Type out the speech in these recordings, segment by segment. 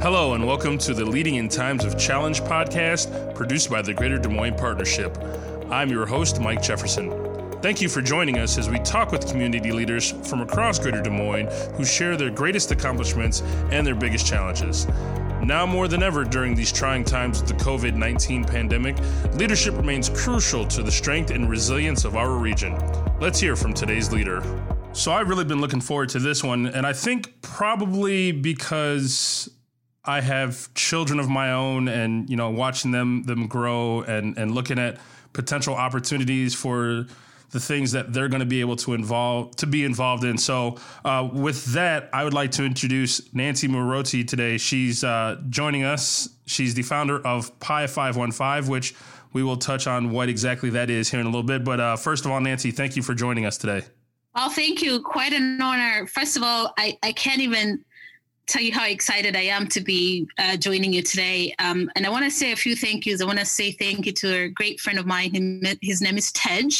Hello, and welcome to the Leading in Times of Challenge podcast produced by the Greater Des Moines Partnership. I'm your host, Mike Jefferson. Thank you for joining us as we talk with community leaders from across Greater Des Moines who share their greatest accomplishments and their biggest challenges. Now more than ever during these trying times with the COVID 19 pandemic, leadership remains crucial to the strength and resilience of our region. Let's hear from today's leader. So, I've really been looking forward to this one, and I think probably because I have children of my own, and you know, watching them them grow and and looking at potential opportunities for the things that they're going to be able to involve to be involved in. So, uh, with that, I would like to introduce Nancy Mwirotsi today. She's uh, joining us. She's the founder of Pi Five One Five, which we will touch on what exactly that is here in a little bit. But uh, first of all, Nancy, thank you for joining us today. Well, thank you. Quite an honor. First of all, I, I can't even tell you how excited I am to be uh, joining you today. Um, and I want to say a few thank yous. I want to say thank you to a great friend of mine. His name is Tej.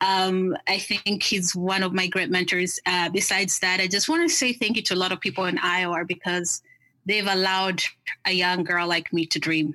Um, I think he's one of my great mentors. Uh, besides that, I just want to say thank you to a lot of people in Iowa because they've allowed a young girl like me to dream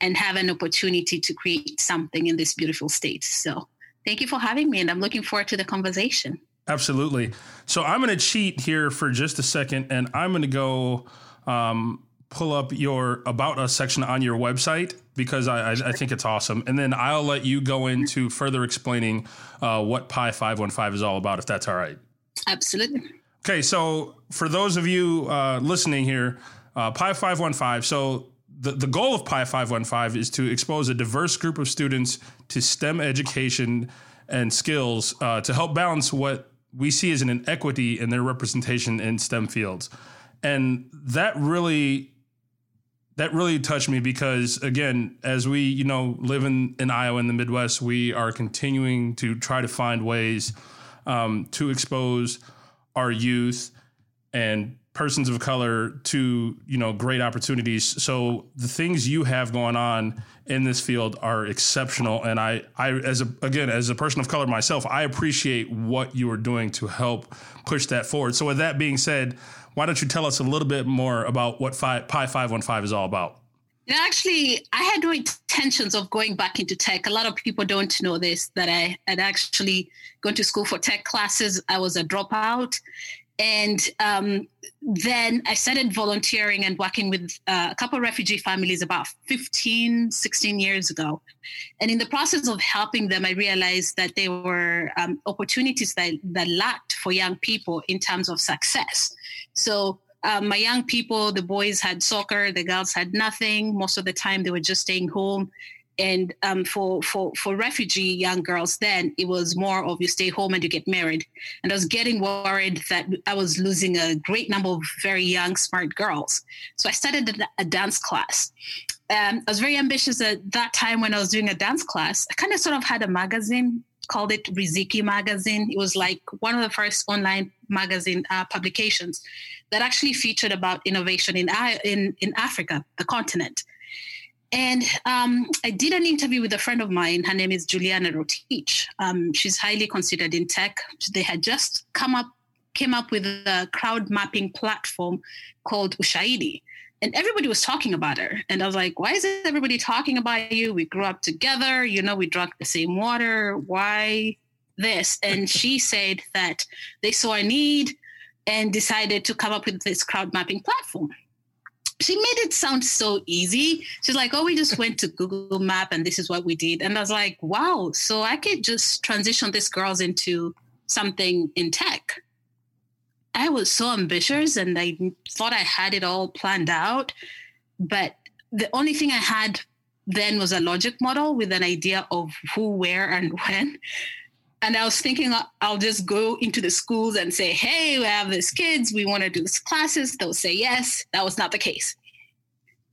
and have an opportunity to create something in this beautiful state. So thank you for having me, and I'm looking forward to the conversation. Absolutely. So I'm going to cheat here for just a second, and I'm going to go um, pull up your about us section on your website because I, I, think it's awesome, and then I'll let you go into further explaining uh, what Pi Five One Five is all about, if that's all right. Absolutely. Okay, so for those of you uh, listening here, uh, Pi Five One Five. So the, the goal of Pi 515 is to expose a diverse group of students to STEM education and skills uh, to help balance what we see as an inequity in their representation in STEM fields. And that really that really touched me because again, as we, you know, live in, in Iowa in the Midwest, we are continuing to try to find ways um, to expose our youth and persons of color to you know great opportunities. So the things you have going on in this field are exceptional. And i i as a again as a person of color myself i appreciate what you are doing to help push that forward. So with that being said why don't you tell us a little bit more about what pi 515 is all about? Actually i had no intentions of going back into tech. A lot of people don't know this that i had actually gone to school for tech classes. I was a dropout and um, then I started volunteering and working with uh, a couple refugee families about 15, 16 years ago. And in the process of helping them, I realized that there were um, opportunities that, that lacked for young people in terms of success. So um, my young people, the boys had soccer, the girls had nothing. Most of the time, they were just staying home and um, for for for refugee young girls then it was more of you stay home and you get married. And i was getting worried that i was losing a great number of very young smart girls. So i started a, dance class. Um, i was very ambitious at that time when i was doing a dance class. I kind of sort of had a magazine called it riziki magazine. It was like one of the first online magazine uh, publications that actually featured about innovation in, in in africa the continent and um, I did an interview with a friend of mine. Her name is Juliana Rotich. Um, she's highly considered in tech. They had just come up, came up with a crowd mapping platform called Ushahidi. And everybody was talking about her. And I was like, why is everybody talking about you? We grew up together. You know, we drank the same water. Why this? And she said that they saw a need and decided to come up with this crowd mapping platform she made it sound so easy. She's like, oh, we just went to Google Map and this is what we did. And I was like, wow, so I could just transition these girls into something in tech. I was so ambitious and I thought I had it all planned out. But the only thing I had then was a logic model with an idea of who, where, and when. And I was thinking uh, I'll just go into the schools and say, hey, we have these kids, we want to do these classes. They'll say yes. That was not the case.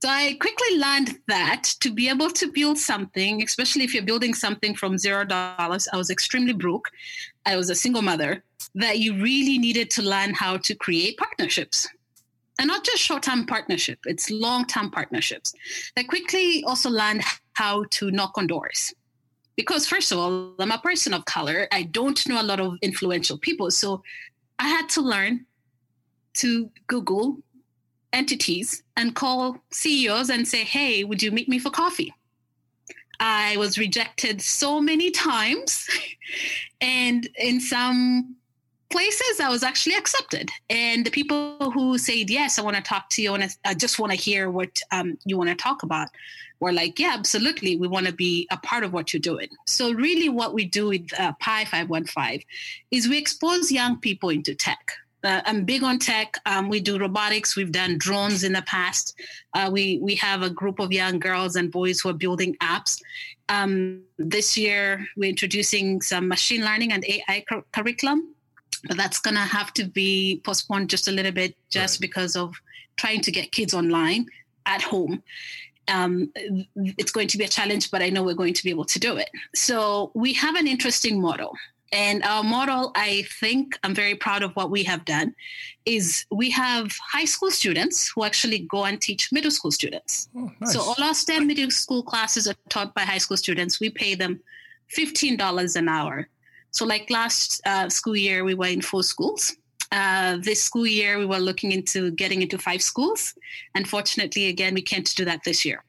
So I quickly learned that to be able to build something, especially if you're building something from zero dollars, I was extremely broke. I was a single mother, that you really needed to learn how to create partnerships. And not just short term partnership, it's long term partnerships. I quickly also learned how to knock on doors because first of all i'm a person of color i don't know a lot of influential people so i had to learn to google entities and call CEOs and say, hey, would you meet me for coffee? I was rejected so many times. and in some places, I was actually accepted. And the people who said, yes, I want to talk to you, and I just want to hear what um, you want to talk about, were like, yeah, absolutely. We want to be a part of what you're doing. So, really, what we do with uh, Pi 515 is we expose young people into tech. Uh, I'm big on tech. Um, we do robotics. We've done drones in the past. Uh, we we have a group of young girls and boys who are building apps. Um, this year, we're introducing some machine learning and AI cu- curriculum, but that's going to have to be postponed just a little bit, just right. because of trying to get kids online at home. Um, it's going to be a challenge, but I know we're going to be able to do it. So we have an interesting model. And our model, I think I'm very proud of what we have done, is we have high school students who actually go and teach middle school students. Oh, nice. So all our STEM middle school classes are taught by high school students. We pay them $15 an hour. So, like last uh, school year, we were in four schools. Uh, this school year, we were looking into getting into five schools. Unfortunately, again, we can't do that this year.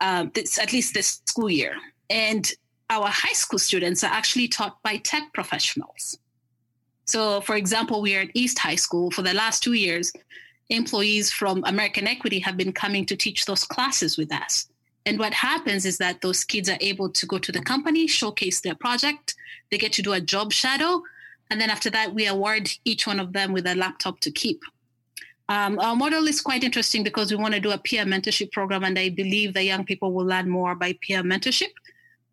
Uh, this, at least this school year. And our high school students are actually taught by tech professionals. So, for example, we are at East High School for the last two years. Employees from American Equity have been coming to teach those classes with us. And what happens is that those kids are able to go to the company, showcase their project, they get to do a job shadow, and then after that, we award each one of them with a laptop to keep. Um, our model is quite interesting because we want to do a peer mentorship program, and I believe the young people will learn more by peer mentorship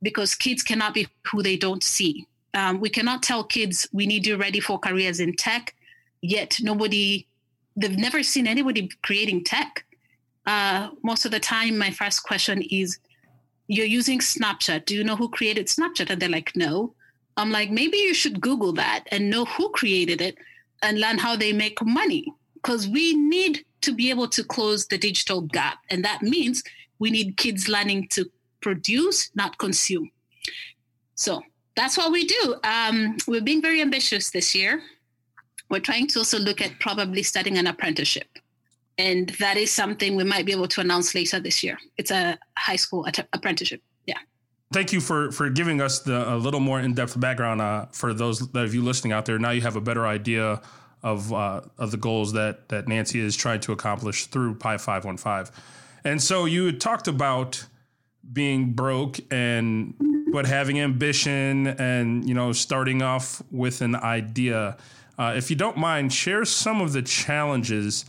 because kids cannot be who they don't see. Um, we cannot tell kids we need you ready for careers in tech, yet nobody, they've never seen anybody creating tech. Uh, most of the time, my first question is, You're using Snapchat. Do you know who created Snapchat? And they're like, No. I'm like, maybe you should Google that and know who created it and learn how they make money. Because we need to be able to close the digital gap. And that means we need kids learning to produce, not consume. So that's what we do. Um, we're being very ambitious this year. We're trying to also look at probably starting an apprenticeship. And that is something we might be able to announce later this year. It's a high school apprenticeship. Thank you for for giving us the, a little more in depth background uh, for those of you listening out there. Now you have a better idea of uh, of the goals that that Nancy is trying to accomplish through Pi Five One Five. And so you talked about being broke and but having ambition and you know starting off with an idea. Uh, if you don't mind, share some of the challenges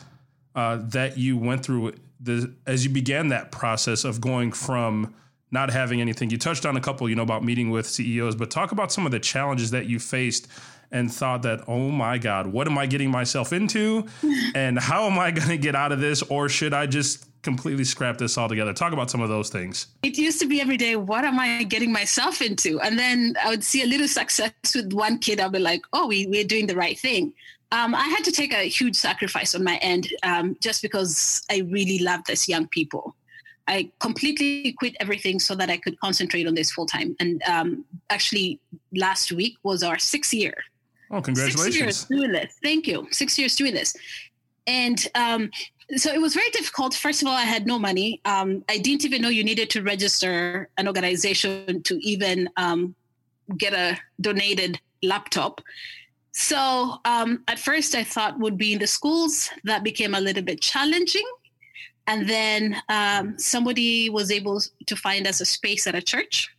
uh, that you went through the, as you began that process of going from not having anything. You touched on a couple, you know, about meeting with CEOs, but talk about some of the challenges that you faced and thought that, oh my God, what am I getting myself into? and how am I going to get out of this? Or should I just completely scrap this all together? Talk about some of those things. It used to be every day, what am I getting myself into? And then I would see a little success with one kid. I'll be like, oh, we, we're doing the right thing. Um, I had to take a huge sacrifice on my end um, just because I really love this young people. I completely quit everything so that I could concentrate on this full time. And um, actually, last week was our sixth year Oh, congratulations. Six years doing this. Thank you. Six years doing this. And um, so it was very difficult. First of all, I had no money. Um, I didn't even know you needed to register an organization to even um, get a donated laptop. So um, at first, I thought would be in the schools. That became a little bit challenging. And then um, somebody was able to find us a space at a church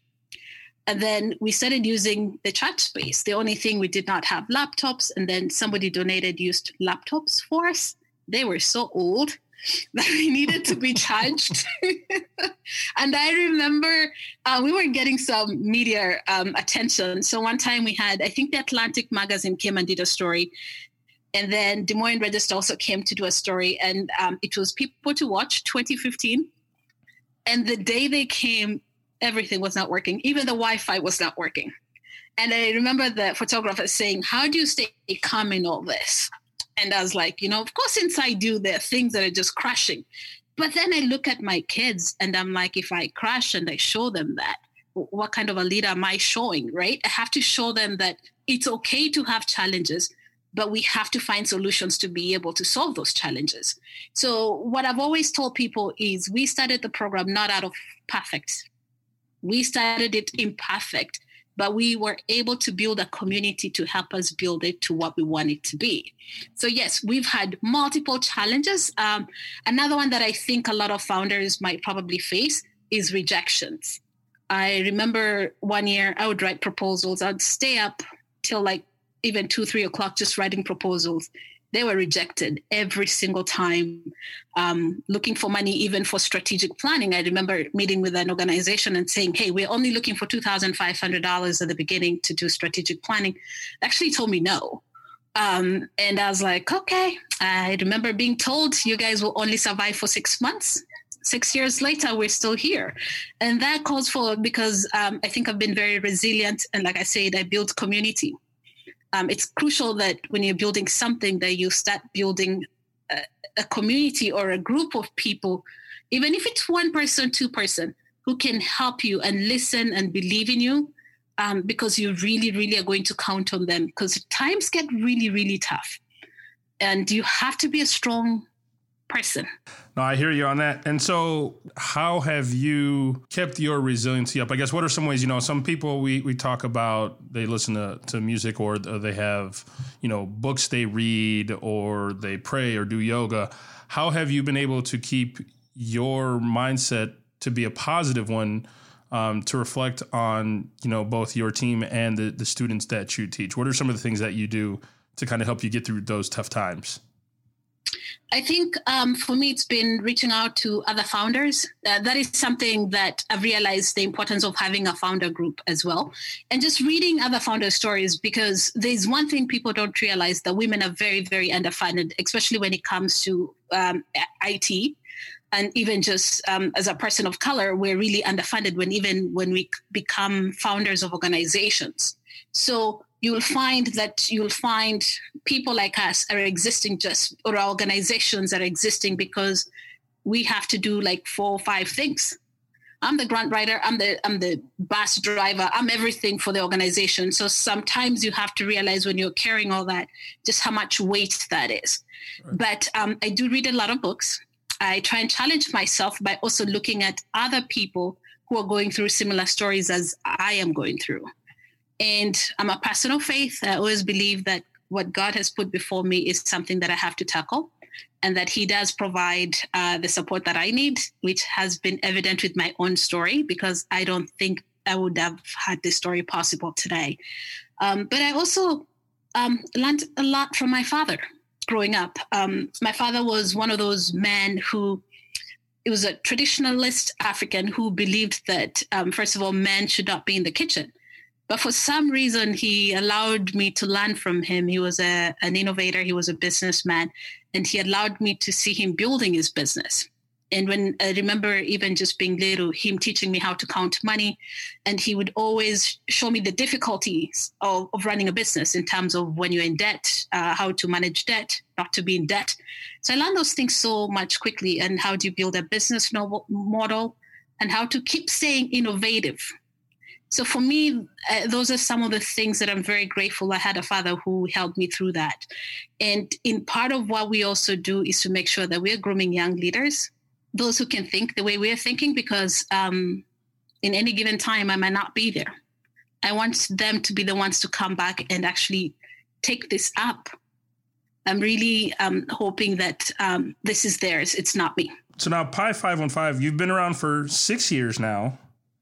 and then we started using the chat space. The only thing we did not have laptops, and then somebody donated used laptops for us. They were so old that we needed to be charged. and I remember uh, we were getting some media um, attention. So one time we had, I think the Atlantic magazine came and did a story. And then Des Moines Register also came to do a story. And um, it was People to Watch 2015. And the day they came, everything was not working. Even the Wi-Fi was not working. And I remember the photographer saying, "How do you stay calm in all this?" And I was like, you know, of course, inside you there are things that are just crashing. But then I look at my kids and I'm like, if I crash and I show them that, what kind of a leader am I showing, right? I have to show them that it's okay to have challenges, but we have to find solutions to be able to solve those challenges. So, what I've always told people is we started the program not out of perfect, we started it imperfect, but we were able to build a community to help us build it to what we want it to be. So, yes, we've had multiple challenges. Um, another one that I think a lot of founders might probably face is rejections. I remember one year I would write proposals, I'd stay up till like even two, three o'clock just writing proposals. They were rejected every single time. Um, looking for money, even for strategic planning. I remember meeting with an organization and saying, "Hey, we're only looking for two thousand five hundred dollars at the beginning to do strategic planning." They actually told me no, um, and I was like, "Okay." I remember being told, "You guys will only survive for six months." six years later we're still here and that calls for because um, i think i've been very resilient and like i said i built community um, it's crucial that when you're building something that you start building a, a, community or a group of people even if it's one person two person who can help you and listen and believe in you um, because you really really are going to count on them because times get really really tough and you have to be a strong person. No, I hear you on that. And so, how have you kept your resiliency up? I guess what are some ways? You know, some people we we talk about they listen to, to music or they have you know books they read or they pray or do yoga. How have you been able to keep your mindset to be a positive one? Um, to reflect on you know both your team and the, the students that you teach what are some of the things that you do to kind of help you get through those tough times I think um, for me, it's been reaching out to other founders. Uh, that is something that I've realized the importance of having a founder group as well. And just reading other founder stories, because there's one thing people don't realize that women are very, very underfunded, especially when it comes to um, IT. And even just um, as a person of color, we're really underfunded when even when we become founders of organizations. So you'll find that you'll find people like us are existing just or organizations are existing because we have to do like four or five things. I'm the grant writer i'm the i'm the bus driver i'm everything for the organization. So sometimes you have to realize when you're carrying all that just how much weight that is. Right. but um, i do read a lot of books. I try and challenge myself by also looking at other people who are going through similar stories as i am going through and I'm a person of faith. I always believe that what God has put before me is something that I have to tackle and that He does provide uh, the support that I need, which has been evident with my own story because I don't think I would have had this story possible today. Um, but I also um, learned a lot from my father growing up. Um, my father was one of those men who it was a traditionalist African who believed that, um, first of all, men should not be in the kitchen. But for some reason, he allowed me to learn from him. He was a, an innovator, he was a businessman, and he allowed me to see him building his business. And when I remember even just being little, him teaching me how to count money, and he would always show me the difficulties of, of running a business in terms of when you're in debt, uh, how to manage debt, not to be in debt. So I learned those things so much quickly, and how do you build a business model, and how to keep staying innovative so for me uh, those are some of the things that i'm very grateful i had a father who helped me through that. And in part of what we also do is to make sure that we're grooming young leaders those who can think the way we're thinking because um, in any given time i might not be there. I want them to be the ones to come back and actually take this up. I'm really um, hoping that um, this is theirs. It's not me. So now pi 515 you've been around for six years now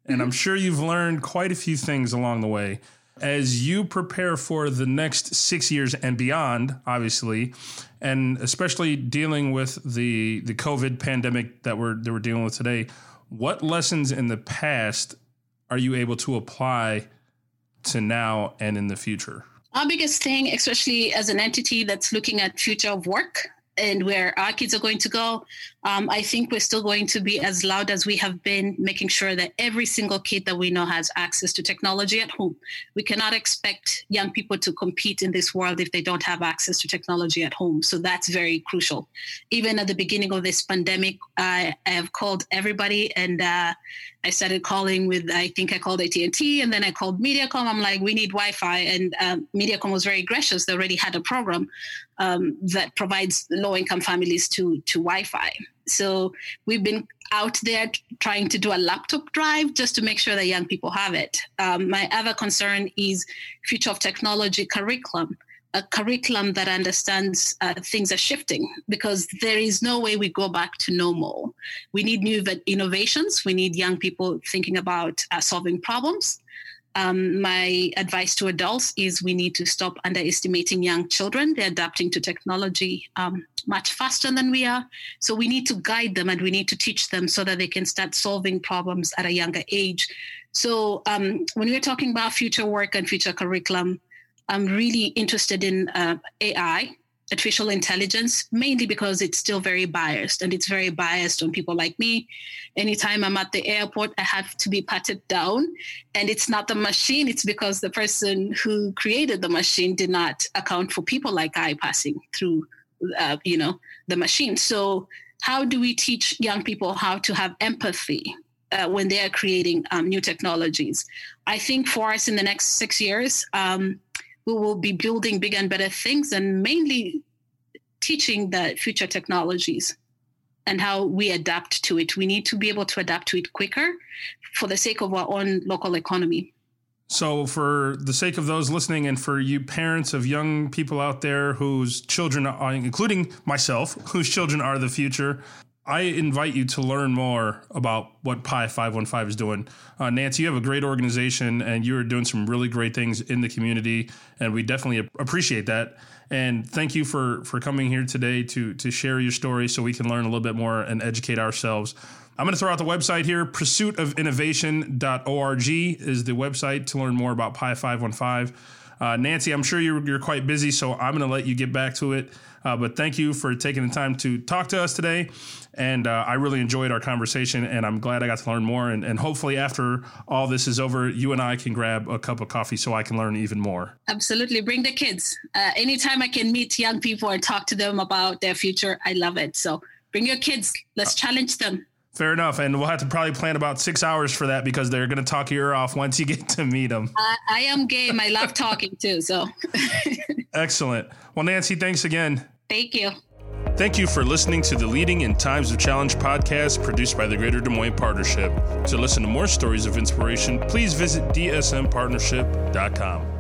and I'm sure you've learned quite a few things along the way. As you prepare for the next six years and beyond, obviously, and especially dealing with the the COVID pandemic that we're that we're dealing with today, what lessons in the past are you able to apply to now and in the future? Our biggest thing, especially as an entity that's looking at future of work, and where our kids are going to go, um, I think we're still going to be as loud as we have been, making sure that every single kid that we know has access to technology at home. We cannot expect young people to compete in this world if they don't have access to technology at home. So that's very crucial. Even at the beginning of this pandemic, I, I have called everybody and uh, I started calling with, I think I called AT&T and then I called Mediacom. I'm like, we need Wi-Fi. And um, Mediacom was very gracious. They already had a program um, that provides low-income families to, to Wi-Fi. So we've been out there trying to do a laptop drive just to make sure that young people have it. Um, my other concern is future of technology curriculum a curriculum that understands uh, things are shifting because there is no way we go back to normal. We need new innovations. We need young people thinking about uh, solving problems. Um, my advice to adults is we need to stop underestimating young children. They're adapting to technology um, much faster than we are. So we need to guide them and we need to teach them so that they can start solving problems at a younger age. So um, when we're talking about future work and future curriculum, I'm really interested in uh, AI, artificial intelligence, mainly because it's still very biased and it's very biased on people like me. Anytime I'm at the airport, I have to be patted down. And it's not the machine, it's because the person who created the machine did not account for people like I passing through, uh, you know, the machine. So how do we teach young people how to have empathy uh, when they are creating um, new technologies? I think for us in the next six years, um, we will be building bigger and better things and mainly teaching the future technologies and how we adapt to it. We need to be able to adapt to it quicker for the sake of our own local economy. So, for the sake of those listening, and for you parents of young people out there whose children, are, including myself, whose children are the future, I invite you to learn more about what Pi 515 is doing. Uh, Nancy, you have a great organization and you're doing some really great things in the community, and we definitely appreciate that. And thank you for for coming here today to to share your story so we can learn a little bit more and educate ourselves. I'm going to throw out the website here. Pursuitofinnovation.org is the website to learn more about Pi 515. Uh, Nancy, I'm sure you're, you're quite busy, so I'm going to let you get back to it. Uh, but thank you for taking the time to talk to us today. And uh, I really enjoyed our conversation, and I'm glad I got to learn more. And, and, hopefully, after all this is over, you and I can grab a cup of coffee so I can learn even more. Absolutely. Bring the kids. Uh, anytime I can meet young people and talk to them about their future, I love it. So bring your kids. Let's challenge them. Fair enough, and we'll have to probably plan about six hours for that because they're going to talk your ear off once you get to meet them. I, I am game. I love talking too. So excellent. Well, Nancy, thanks again. Thank you. Thank you for listening to the Leading in Times of Challenge podcast produced by the Greater Des Moines Partnership. To listen to more stories of inspiration, please visit dsmpartnership.com.